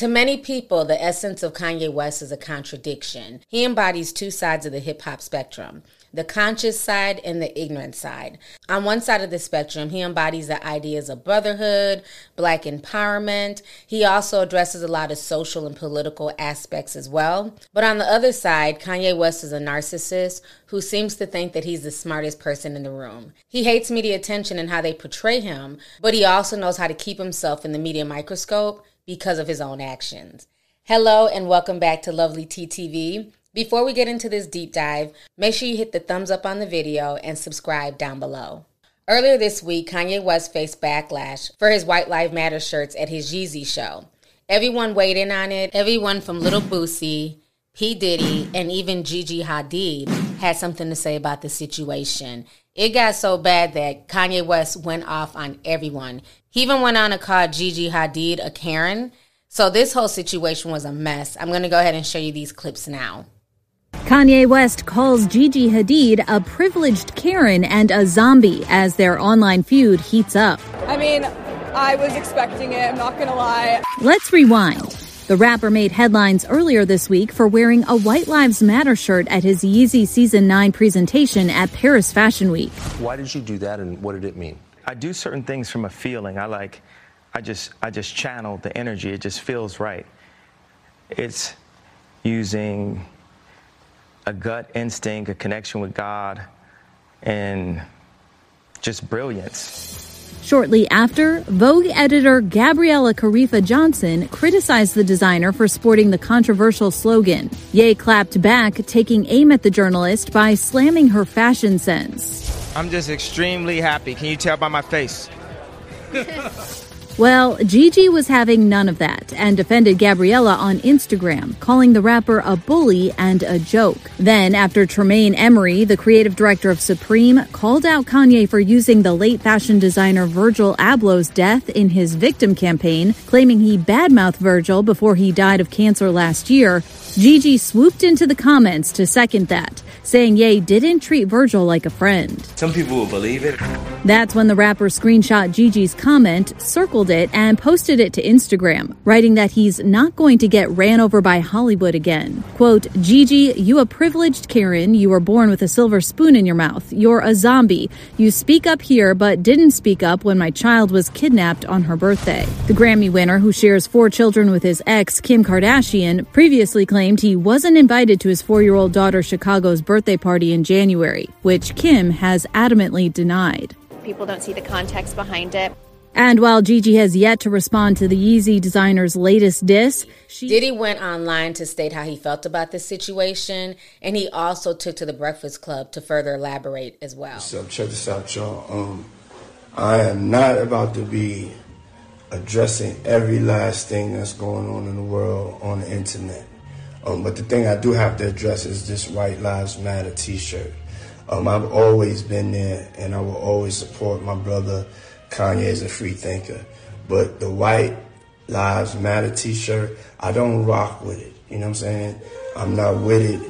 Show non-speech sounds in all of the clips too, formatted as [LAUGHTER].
To many people, the essence of Kanye West is a contradiction. He embodies two sides of the hip hop spectrum the conscious side and the ignorant side. On one side of the spectrum, he embodies the ideas of brotherhood, black empowerment. He also addresses a lot of social and political aspects as well. But on the other side, Kanye West is a narcissist who seems to think that he's the smartest person in the room. He hates media attention and how they portray him, but he also knows how to keep himself in the media microscope because of his own actions. Hello and welcome back to Lovely TTV. Before we get into this deep dive, make sure you hit the thumbs up on the video and subscribe down below. Earlier this week, Kanye West faced backlash for his White Lives Matter shirts at his Yeezy show. Everyone weighed in on it. Everyone from Little Boosie, P. Diddy, and even Gigi Hadid had something to say about the situation. It got so bad that Kanye West went off on everyone. He even went on to call Gigi Hadid a Karen. So this whole situation was a mess. I'm going to go ahead and show you these clips now. Kanye West calls Gigi Hadid a privileged Karen and a zombie as their online feud heats up. I mean, I was expecting it, I'm not gonna lie. Let's rewind. The rapper made headlines earlier this week for wearing a White Lives Matter shirt at his Yeezy Season 9 presentation at Paris Fashion Week. Why did you do that and what did it mean? I do certain things from a feeling. I like, I just, I just channel the energy. It just feels right. It's using a gut instinct, a connection with God, and just brilliance. Shortly after, Vogue editor Gabriella Karefa Johnson criticized the designer for sporting the controversial slogan. Ye clapped back, taking aim at the journalist by slamming her fashion sense. I'm just extremely happy. Can you tell by my face? [LAUGHS] Well, Gigi was having none of that and defended Gabriella on Instagram, calling the rapper a bully and a joke. Then, after Tremaine Emory, the creative director of Supreme, called out Kanye for using the late fashion designer Virgil Abloh's death in his victim campaign, claiming he badmouthed Virgil before he died of cancer last year, Gigi swooped into the comments to second that, saying Ye didn't treat Virgil like a friend. Some people will believe it. That's when the rapper screenshot Gigi's comment, circled it, and posted it to Instagram, writing that he's not going to get ran over by Hollywood again. Quote, Gigi, you a privileged Karen. You were born with a silver spoon in your mouth. You're a zombie. You speak up here, but didn't speak up when my child was kidnapped on her birthday. The Grammy winner, who shares four children with his ex, Kim Kardashian, previously claimed he wasn't invited to his four year old daughter Chicago's birthday party in January, which Kim has adamantly denied. People don't see the context behind it. And while Gigi has yet to respond to the Yeezy designer's latest diss, she Diddy went online to state how he felt about this situation, and he also took to the Breakfast Club to further elaborate as well. So check this out, y'all. Um, I am not about to be addressing every last thing that's going on in the world on the internet. Um, but the thing I do have to address is this White Lives Matter T-shirt. Um, I've always been there, and I will always support my brother Kanye as a free thinker. But the White Lives Matter T-shirt, I don't rock with it. You know what I'm saying? I'm not with it.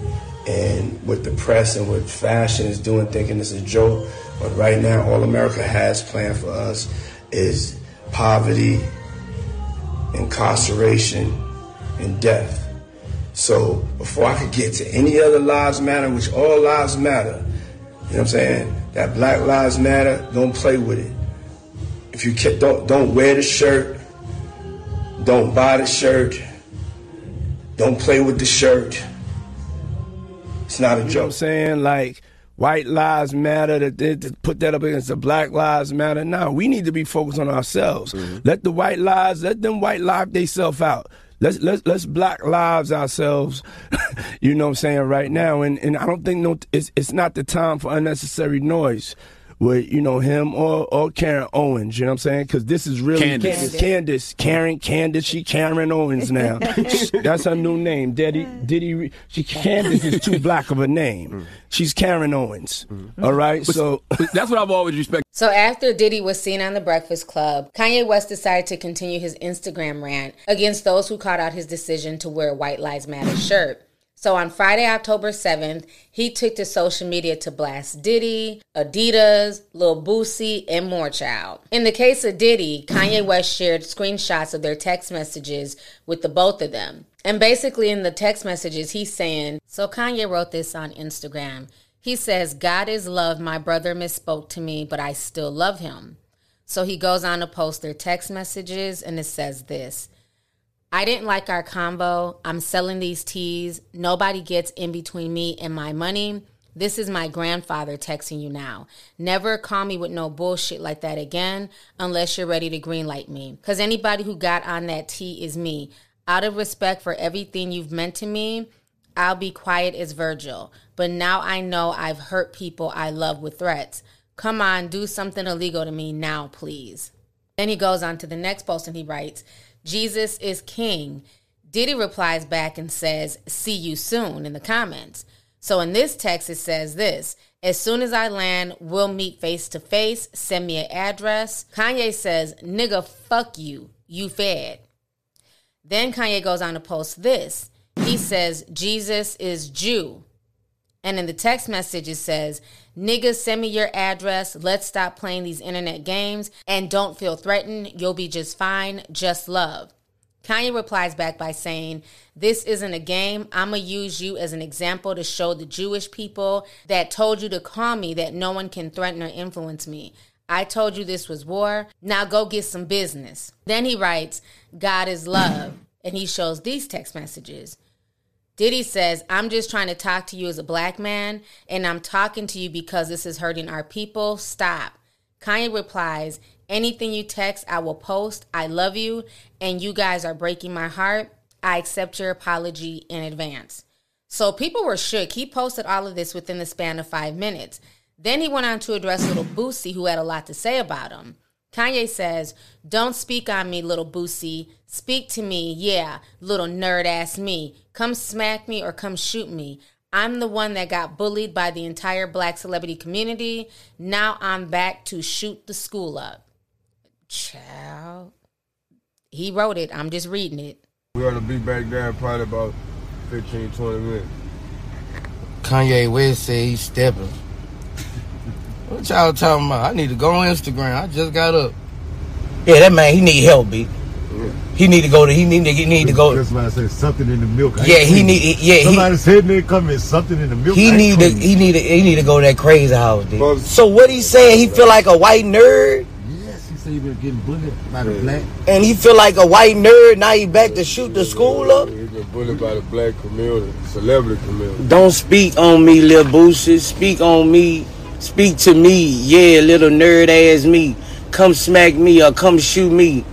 And with the press and what fashion is doing, thinking it's a joke. But right now, all America has planned for us is poverty, incarceration, and death. So before I could get to any other lives matter, which all lives matter, you know what I'm saying? That Black Lives Matter, don't play with it. If you can, don't don't wear the shirt, don't buy the shirt, Don't play with the shirt. It's not a You know what joke. I'm saying? Like, white lives matter, that to put that up against the black lives matter. Now we need to be focused on ourselves. Mm-hmm. Let the white lives, let them white live themselves out. Let's let's let's black lives ourselves. [LAUGHS] you know what I'm saying right now, and and I don't think no, it's it's not the time for unnecessary noise with you know him or or Karen Owens. You know what I'm saying? Because this is really Candace. Candace, Karen, Candace. She Karen Owens now. [LAUGHS] [LAUGHS] That's her new name. Diddy, Diddy. She Candace is too black of a name. Mm. She's Karen Owens. Mm. All right, so [LAUGHS] that's what I've always respected. So after Diddy was seen on the Breakfast Club, Kanye West decided to continue his Instagram rant against those who called out his decision to wear a White Lives Matter shirt. So on Friday, October 7th, he took to social media to blast Diddy, Adidas, Lil Boosie, and more child. In the case of Diddy, Kanye mm-hmm. West shared screenshots of their text messages with the both of them. And basically in the text messages, he's saying, so Kanye wrote this on Instagram. He says, God is love. My brother misspoke to me, but I still love him. So he goes on to post their text messages, and it says this I didn't like our combo. I'm selling these teas. Nobody gets in between me and my money. This is my grandfather texting you now. Never call me with no bullshit like that again unless you're ready to greenlight me. Because anybody who got on that tea is me. Out of respect for everything you've meant to me, I'll be quiet as Virgil. But now I know I've hurt people I love with threats. Come on, do something illegal to me now, please. Then he goes on to the next post and he writes, Jesus is king. Diddy replies back and says, See you soon in the comments. So in this text, it says this As soon as I land, we'll meet face to face. Send me an address. Kanye says, Nigga, fuck you. You fed. Then Kanye goes on to post this. He says, Jesus is Jew. And in the text message, it says, Niggas, send me your address. Let's stop playing these internet games. And don't feel threatened. You'll be just fine. Just love. Kanye replies back by saying, This isn't a game. I'm going to use you as an example to show the Jewish people that told you to call me that no one can threaten or influence me. I told you this was war. Now go get some business. Then he writes, God is love. And he shows these text messages. Diddy says, I'm just trying to talk to you as a black man, and I'm talking to you because this is hurting our people. Stop. Kanye replies, Anything you text, I will post. I love you, and you guys are breaking my heart. I accept your apology in advance. So people were shook. He posted all of this within the span of five minutes. Then he went on to address little Boosie, who had a lot to say about him. Kanye says, Don't speak on me, little Boosie. Speak to me, yeah, little nerd ass me. Come smack me or come shoot me. I'm the one that got bullied by the entire black celebrity community. Now I'm back to shoot the school up. Child. He wrote it. I'm just reading it. We ought to be back there in probably about 15, 20 minutes. Kanye West said he's stepping. What y'all talking about? I need to go on Instagram. I just got up. Yeah, that man, he need help, B. He need to go to. He need to. He need to go. That's why I said something in the milk. I Yeah, he need- it. yeah, he- Somebody said they come in something in the milk. He ain't need to. clean. He need to. He need to go to that crazy house, dude. So what he saying? He feel like a white nerd, Yes, he said he been getting bullied by the black. and he feel like a white nerd. Now he back to shoot the school up. He's been bullied by the black community, celebrity community. Don't speak on me, Lil Boosie. Speak on me. Speak to me. Yeah, little nerd ass me. Come smack me or come shoot me.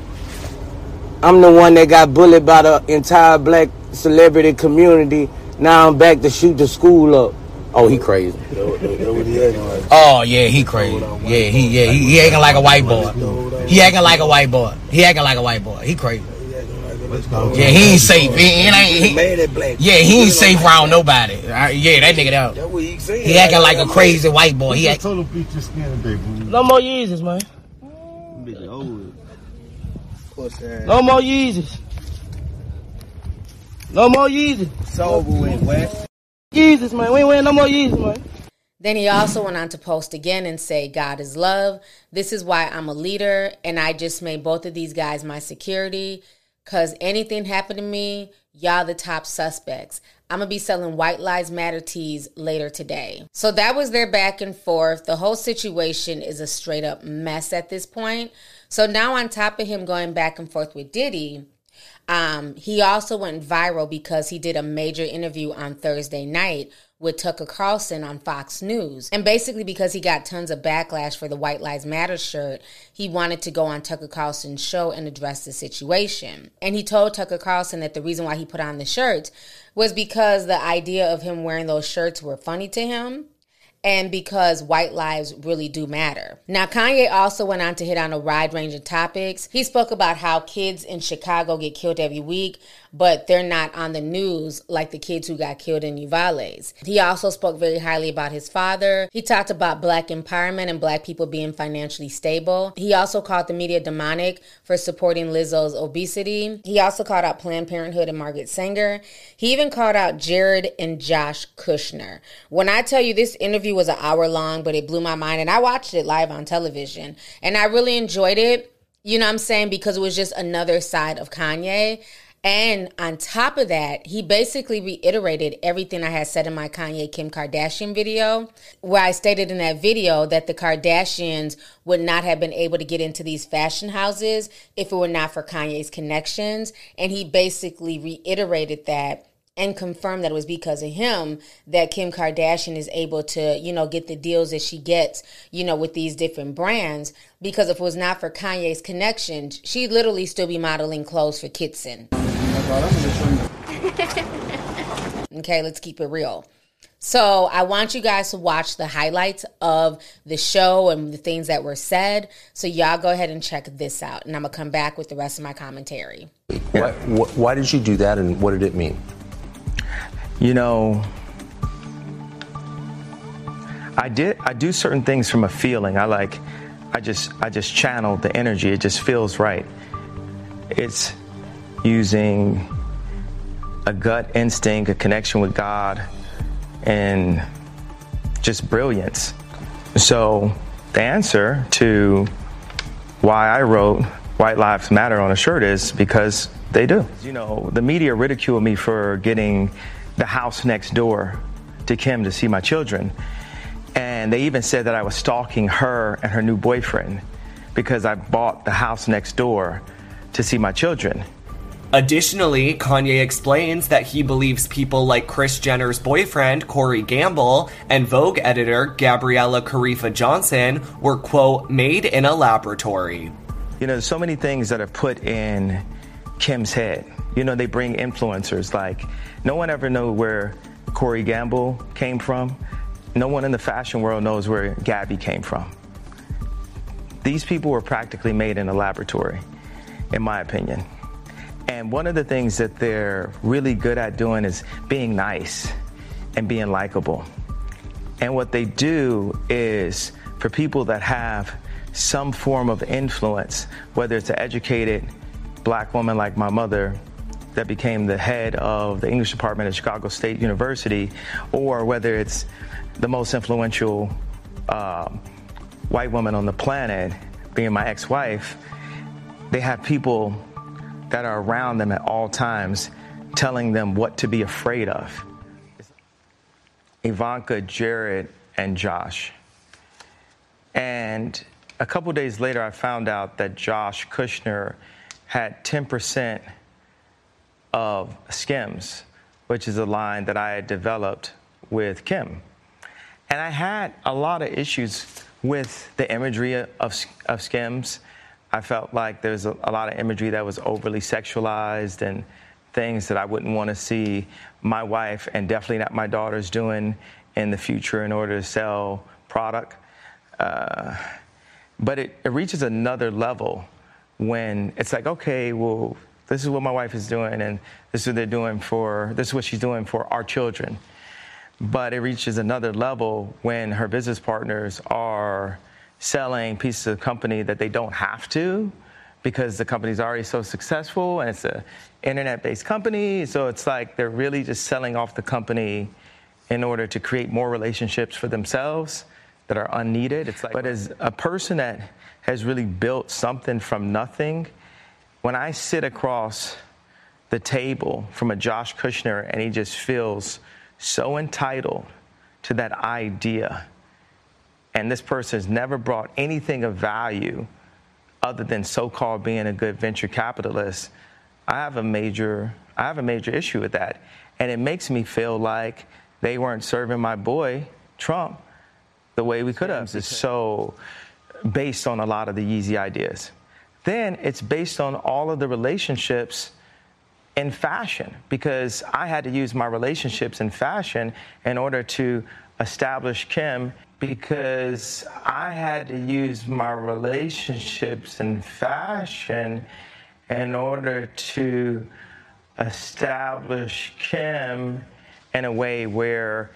I'm the one that got bullied by the entire black celebrity community. Now I'm back to shoot the school up. Oh, he crazy. Oh yeah, he crazy. Yeah, he yeah he, he acting like a white boy. He acting like a white boy. He acting like a white boy. He crazy. Yeah, he ain't safe. He, he ain't. He, Mad at black. yeah, he ain't safe around nobody. Uh, yeah, that nigga out. He acting like a crazy white boy. He I act. told him beat your skin today, boo. No more Yeezys, man. No more Yeezys. No more Yeezys. It's over with, West. Yeezys, man. We ain't wearing no more Yeezys, man. Then he also went on to post again and say, God is love. This is why I'm a leader. And I just made both of these guys my security. Because anything happened to me, y'all the top suspects. I'm to be selling White Lives Matter teas later today. So that was their back and forth. The whole situation is a straight up mess at this point. So now, on top of him going back and forth with Diddy, Um, he also went viral because he did a major interview on Thursday night with Tucker Carlson on Fox News. And basically, because he got tons of backlash for the White Lives Matter shirt, he wanted to go on Tucker Carlson's show and address the situation. And he told Tucker Carlson that the reason why he put on the shirts was because the idea of him wearing those shirts were funny to him and because white lives really do matter. Now, Kanye also went on to hit on a wide range of topics. He spoke about how kids in Chicago get killed every week, but they're not on the news like the kids who got killed in Uvalde. He also spoke very highly about his father. He talked about black empowerment and black people being financially stable. He also called the media demonic for supporting Lizzo's obesity. He also called out Planned Parenthood and Margaret Sanger. He even called out Jared and Josh Kushner. When I tell you this interview was an hour long, but it blew my mind, and I watched it live on television, and I really enjoyed it. You know what I'm saying? Because it was just another side of Kanye. And on top of that, he basically reiterated everything I had said in my Kanye Kim Kardashian video, where I stated in that video that the Kardashians would not have been able to get into these fashion houses if it were not for Kanye's connections. And he basically reiterated that and confirmed that it was because of him that Kim Kardashian is able to, you know, get the deals that she gets, you know, with these different brands. Because if it was not for Kanye's connections, she'd literally still be modeling clothes for Kitson. [LAUGHS] okay, let's keep it real. So I want you guys to watch the highlights of the show and the things that were said. So y'all go ahead and check this out, and I'm gonna come back with the rest of my commentary. Why, why did you do that, and what did it mean? You know, I did. I do certain things from a feeling. I like. I just. I just channel the energy. It just feels right. It's using a gut instinct, a connection with God, and just brilliance. So, the answer to why I wrote White Lives Matter on a shirt is because they do. You know, the media ridiculed me for getting the house next door to Kim to see my children. And they even said that I was stalking her and her new boyfriend because I bought the house next door to see my children. Additionally, Kanye explains that he believes people like Kris Jenner's boyfriend, Corey Gamble, and Vogue editor Gabriella Karefa Johnson were, quote, made in a laboratory. You know, so many things that are put in Kim's head. You know, they bring influencers like no one ever knew where Corey Gamble came from. No one in the fashion world knows where Gabby came from. These people were practically made in a laboratory, in my opinion. And one of the things that they're really good at doing is being nice and being likable. And what they do is for people that have some form of influence, whether it's an educated black woman like my mother that became the head of the English department at Chicago State University, or whether it's the most influential uh, white woman on the planet, being my ex wife, they have people that are around them at all times telling them what to be afraid of. Ivanka, Jared, and Josh. And a couple days later, I found out that Josh Kushner had 10% of Skims, which is a line that I had developed with Kim. And I had a lot of issues with the imagery of, of Skims. I felt like there's a, a lot of imagery that was overly sexualized and things that I wouldn't want to see my wife and definitely not my daughters doing in the future in order to sell product. Uh, but it, it reaches another level when it's like, okay, well, this is what my wife is doing, and this is what they're doing for, this is what she's doing for our children. But it reaches another level when her business partners are selling pieces of company that they don't have to because the company's already so successful and it's an internet-based company. So it's like they're really just selling off the company in order to create more relationships for themselves that are unneeded. It's like, but as a person that has really built something from nothing, when I sit across the table from a Josh Kushner and he just feels so entitled to that idea, and this person has never brought anything of value other than so called being a good venture capitalist, I have a major I have a major issue with that. And it makes me feel like they weren't serving my boy, Trump, the way we could have. It's so based on a lot of the Yeezy ideas. Then it's based on all of the relationships in fashion because I had to use my relationships in fashion in order to establish Kim because I had to use my relationships in fashion in order to establish Kim in a way where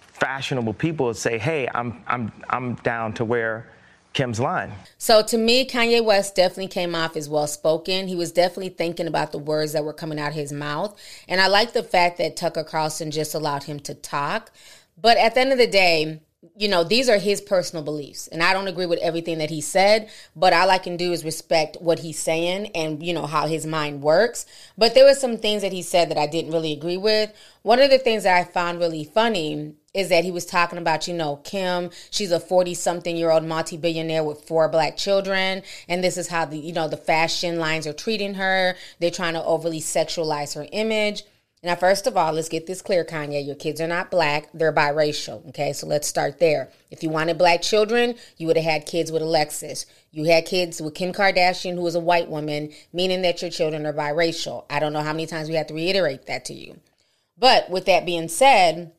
fashionable people would say, "Hey, I'm I'm I'm down to wear Kim's line." So to me, Kanye West definitely came off as well spoken. He was definitely thinking about the words that were coming out of his mouth, and I like the fact that Tucker Carlson just allowed him to talk. But at the end of the day, you know, these are his personal beliefs. And I don't agree with everything that he said, but all I can do is respect what he's saying and, you know, how his mind works. But there were some things that he said that I didn't really agree with. One of the things that I found really funny is that he was talking about, you know, Kim, she's a 40 something year old multi billionaire with four black children. And this is how the, you know, the fashion lines are treating her. They're trying to overly sexualize her image. Now, first of all, let's get this clear, Kanye. Your kids are not black, they're biracial. Okay, so let's start there. If you wanted black children, you would have had kids with Alexis. You had kids with Kim Kardashian, who was a white woman, meaning that your children are biracial. I don't know how many times we have to reiterate that to you. But with that being said,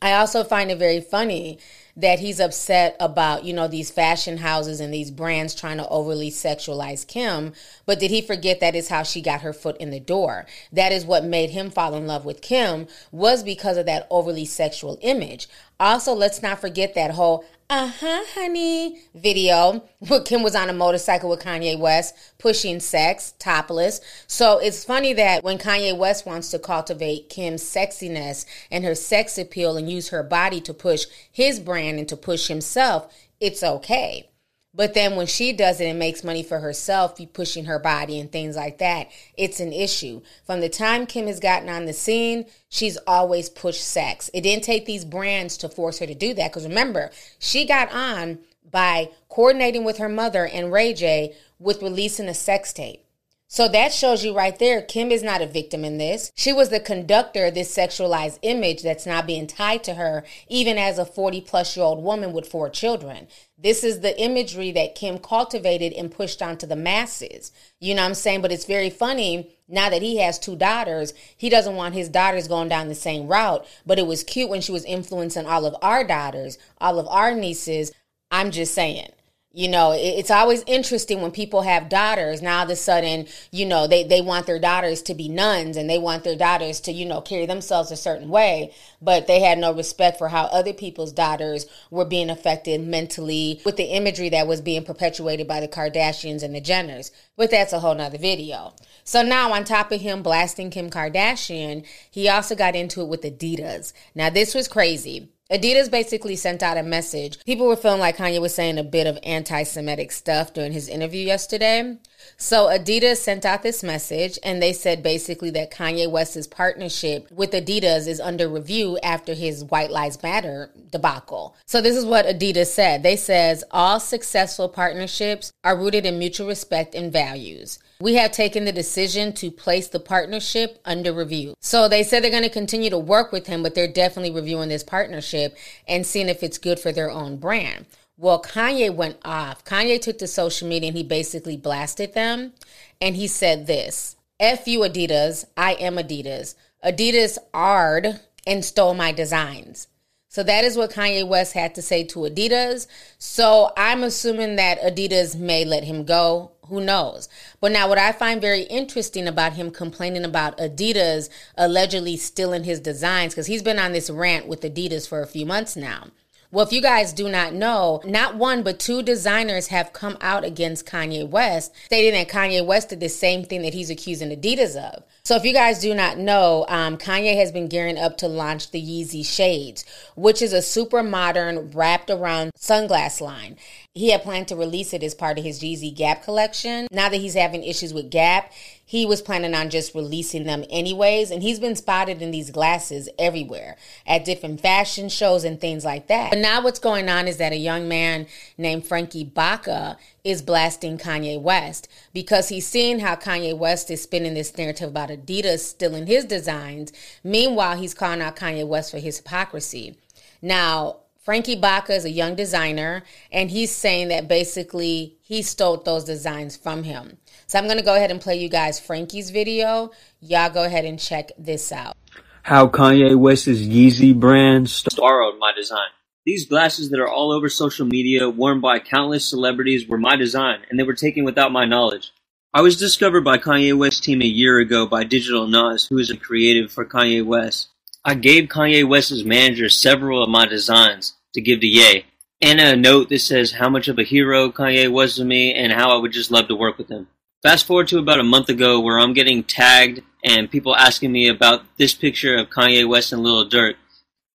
I also find it very funny that he's upset about, you know, these fashion houses and these brands trying to overly sexualize Kim. But did he forget that is how she got her foot in the door? That is what made him fall in love with Kim was because of that overly sexual image. Also, let's not forget that whole uh-huh honey. Video. Where kim was on a motorcycle with kanye west pushing sex topless. So it's funny that when kanye west wants to cultivate kim's sexiness and her sex appeal and use her body to push his brand and to push himself it's okay but then when she does it and makes money for herself, be pushing her body and things like that, it's an issue. From the time Kim has gotten on the scene, she's always pushed sex. It didn't take these brands to force her to do that. Because remember, she got on by coordinating with her mother and Ray J with releasing a sex tape. So that shows you right there, Kim is not a victim in this. She was the conductor of this sexualized image that's not being tied to her, even as a 40 plus year old woman with four children. This is the imagery that Kim cultivated and pushed onto the masses. You know what I'm saying? But it's very funny now that he has two daughters, he doesn't want his daughters going down the same route. But it was cute when she was influencing all of our daughters, all of our nieces. I'm just saying you know it's always interesting when people have daughters now all of a sudden you know they, they want their daughters to be nuns and they want their daughters to you know carry themselves a certain way but they had no respect for how other people's daughters were being affected mentally with the imagery that was being perpetuated by the kardashians and the jenners but that's a whole nother video. So now on top of him blasting kim kardashian he also got into it with adidas. Now this was crazy Adidas basically sent out a message. People were feeling like Kanye was saying a bit of anti Semitic stuff during his interview yesterday. So Adidas sent out this message and they said basically that Kanye West's partnership with Adidas is under review after his White Lives Matter debacle. So this is what Adidas said. They says all successful partnerships are rooted in mutual respect and values. We have taken the decision to place the partnership under review. So they said they're going to continue to work with him, but they're definitely reviewing this partnership and seeing if it's good for their own brand. Well, Kanye went off. Kanye took to social media and he basically blasted them. And he said this F you, Adidas. I am Adidas. Adidas ard and stole my designs. So that is what Kanye West had to say to Adidas. So I'm assuming that Adidas may let him go. Who knows? But now, what I find very interesting about him complaining about Adidas allegedly stealing his designs, because he's been on this rant with Adidas for a few months now. Well, if you guys do not know, not one but two designers have come out against Kanye West, stating that Kanye West did the same thing that he's accusing Adidas of. So, if you guys do not know, um, Kanye has been gearing up to launch the Yeezy Shades, which is a super modern wrapped around sunglass line. He had planned to release it as part of his Yeezy Gap collection. Now that he's having issues with Gap, he was planning on just releasing them anyways. And he's been spotted in these glasses everywhere at different fashion shows and things like that. But now what's going on is that a young man named Frankie Baca is blasting Kanye West because he's seeing how Kanye West is spinning this narrative about Adidas stealing his designs. Meanwhile, he's calling out Kanye West for his hypocrisy. Now, Frankie Baca is a young designer, and he's saying that basically he stole those designs from him. So I'm going to go ahead and play you guys Frankie's video. Y'all go ahead and check this out. How Kanye West's Yeezy brand borrowed my design. These glasses that are all over social media, worn by countless celebrities, were my design, and they were taken without my knowledge. I was discovered by Kanye West's team a year ago by Digital Nas, who is a creative for Kanye West. I gave Kanye West's manager several of my designs to give to Ye, and a note that says how much of a hero Kanye was to me and how I would just love to work with him. Fast forward to about a month ago where I'm getting tagged and people asking me about this picture of Kanye West and Lil Durk.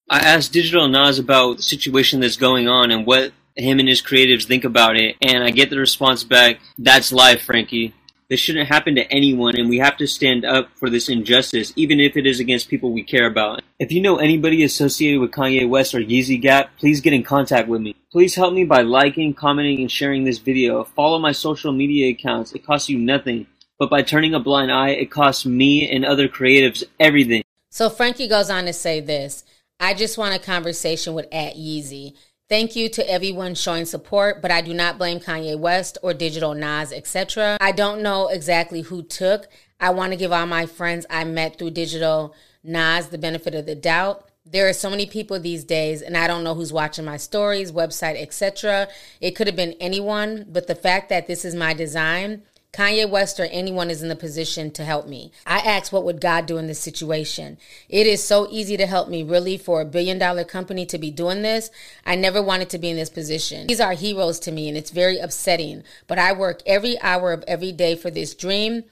I asked Digital Nas about the situation that's going on and what him and his creatives think about it, and I get the response back, that's life, Frankie. This shouldn't happen to anyone, and we have to stand up for this injustice, even if it is against people we care about. If you know anybody associated with Kanye West or Yeezy Gap, please get in contact with me. Please help me by liking, commenting, and sharing this video. Follow my social media accounts. It costs you nothing. But by turning a blind eye, it costs me and other creatives everything. So Frankie goes on to say this I just want a conversation with at Yeezy. Thank you to everyone showing support, but I do not blame Kanye West or Digital Nas, etc. I don't know exactly who took. I want to give all my friends I met through Digital Nas the benefit of the doubt. There are so many people these days, and I don't know who's watching my stories, website, etc. It could have been anyone, but the fact that this is my design Kanye West or anyone is in the position to help me. I asked, what would God do in this situation? It is so easy to help me, really, for a billion dollar company to be doing this. I never wanted to be in this position. These are heroes to me, and it's very upsetting. But I work every hour of every day for this dream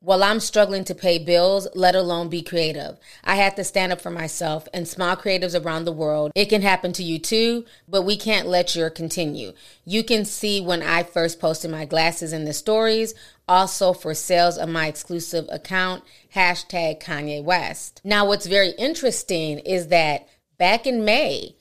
while I'm struggling to pay bills, let alone be creative. I have to stand up for myself and small creatives around the world. It can happen to you too, but we can't let your continue. You can see when I first posted my glasses in the stories, also for sales of my exclusive account, hashtag Kanye West. Now, what's very interesting is that back in May,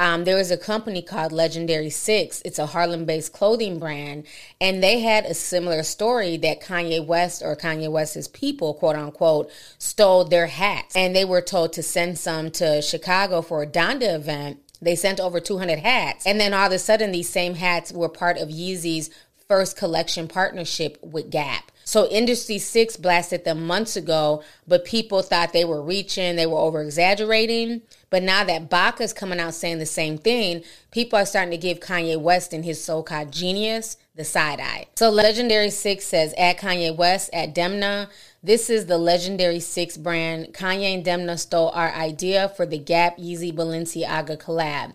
um, there was a company called Legendary Six. It's a Harlem based clothing brand. And they had a similar story that Kanye West or Kanye West's people, quote unquote, stole their hats. And they were told to send some to Chicago for a Donda event. They sent over 200 hats. And then all of a sudden, these same hats were part of Yeezy's first collection partnership with Gap. So Industry 6 blasted them months ago, but people thought they were reaching, they were over exaggerating. But now that Baca's coming out saying the same thing, people are starting to give Kanye West and his so called genius the side eye. So Legendary Six says at Kanye West at Demna, this is the Legendary Six brand. Kanye and Demna stole our idea for the Gap Yeezy Balenciaga collab.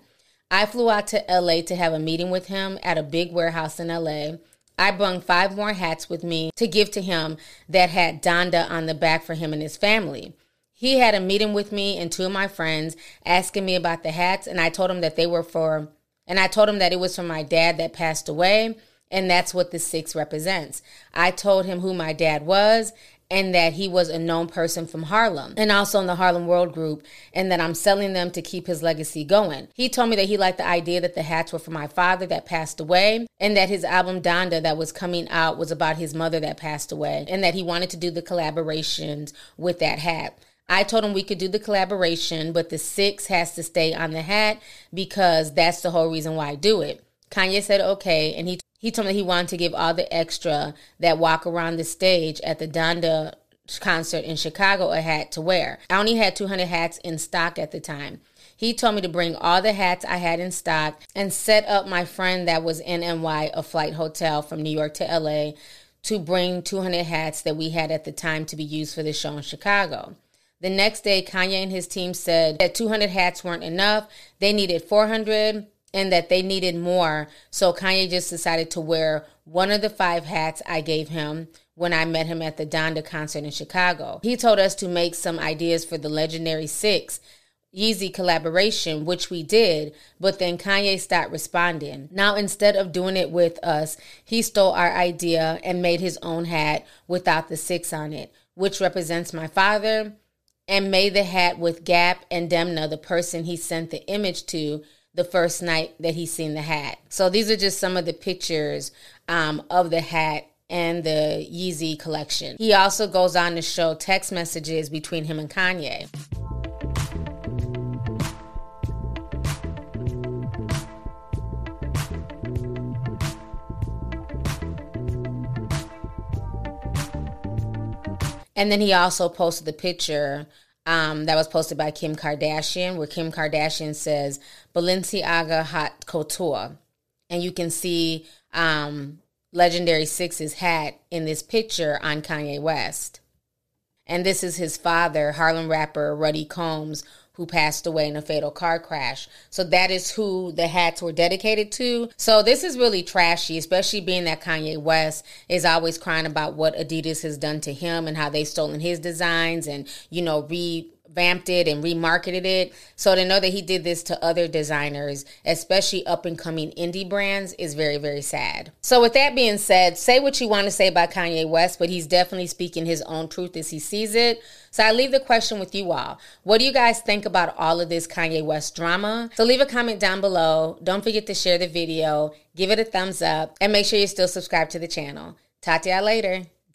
I flew out to LA to have a meeting with him at a big warehouse in LA. I brung five more hats with me to give to him that had Donda on the back for him and his family. He had a meeting with me and two of my friends asking me about the hats, and I told him that they were for, and I told him that it was for my dad that passed away, and that's what the six represents. I told him who my dad was and that he was a known person from Harlem and also in the Harlem World Group, and that I'm selling them to keep his legacy going. He told me that he liked the idea that the hats were for my father that passed away, and that his album Donda that was coming out was about his mother that passed away, and that he wanted to do the collaborations with that hat. I told him we could do the collaboration, but the six has to stay on the hat because that's the whole reason why I do it. Kanye said okay, and he he told me he wanted to give all the extra that walk around the stage at the Donda concert in Chicago a hat to wear. I only had 200 hats in stock at the time. He told me to bring all the hats I had in stock and set up my friend that was in NY, a flight hotel from New York to LA, to bring 200 hats that we had at the time to be used for the show in Chicago. The next day, Kanye and his team said that 200 hats weren't enough. They needed 400 and that they needed more. So Kanye just decided to wear one of the five hats I gave him when I met him at the Donda concert in Chicago. He told us to make some ideas for the legendary six. Yeezy collaboration, which we did, but then Kanye stopped responding. Now, instead of doing it with us, he stole our idea and made his own hat without the six on it, which represents my father, and made the hat with Gap and Demna, the person he sent the image to the first night that he seen the hat. So these are just some of the pictures um, of the hat and the Yeezy collection. He also goes on to show text messages between him and Kanye. And then he also posted the picture um, that was posted by Kim Kardashian, where Kim Kardashian says Balenciaga Haute Couture. And you can see um, Legendary Six's hat in this picture on Kanye West. And this is his father, Harlem rapper Ruddy Combs, who passed away in a fatal car crash. So that is who the hats were dedicated to. So this is really trashy, especially being that Kanye West is always crying about what Adidas has done to him and how they've stolen his designs and, you know, re vamped it and remarketed it. So to know that he did this to other designers, especially up and coming indie brands, is very, very sad. So with that being said, say what you want to say about Kanye West, but he's definitely speaking his own truth as he sees it. So I leave the question with you all. What do you guys think about all of this Kanye West drama? So leave a comment down below. Don't forget to share the video, give it a thumbs up, and make sure you're still subscribed to the channel. Talk to y'all later.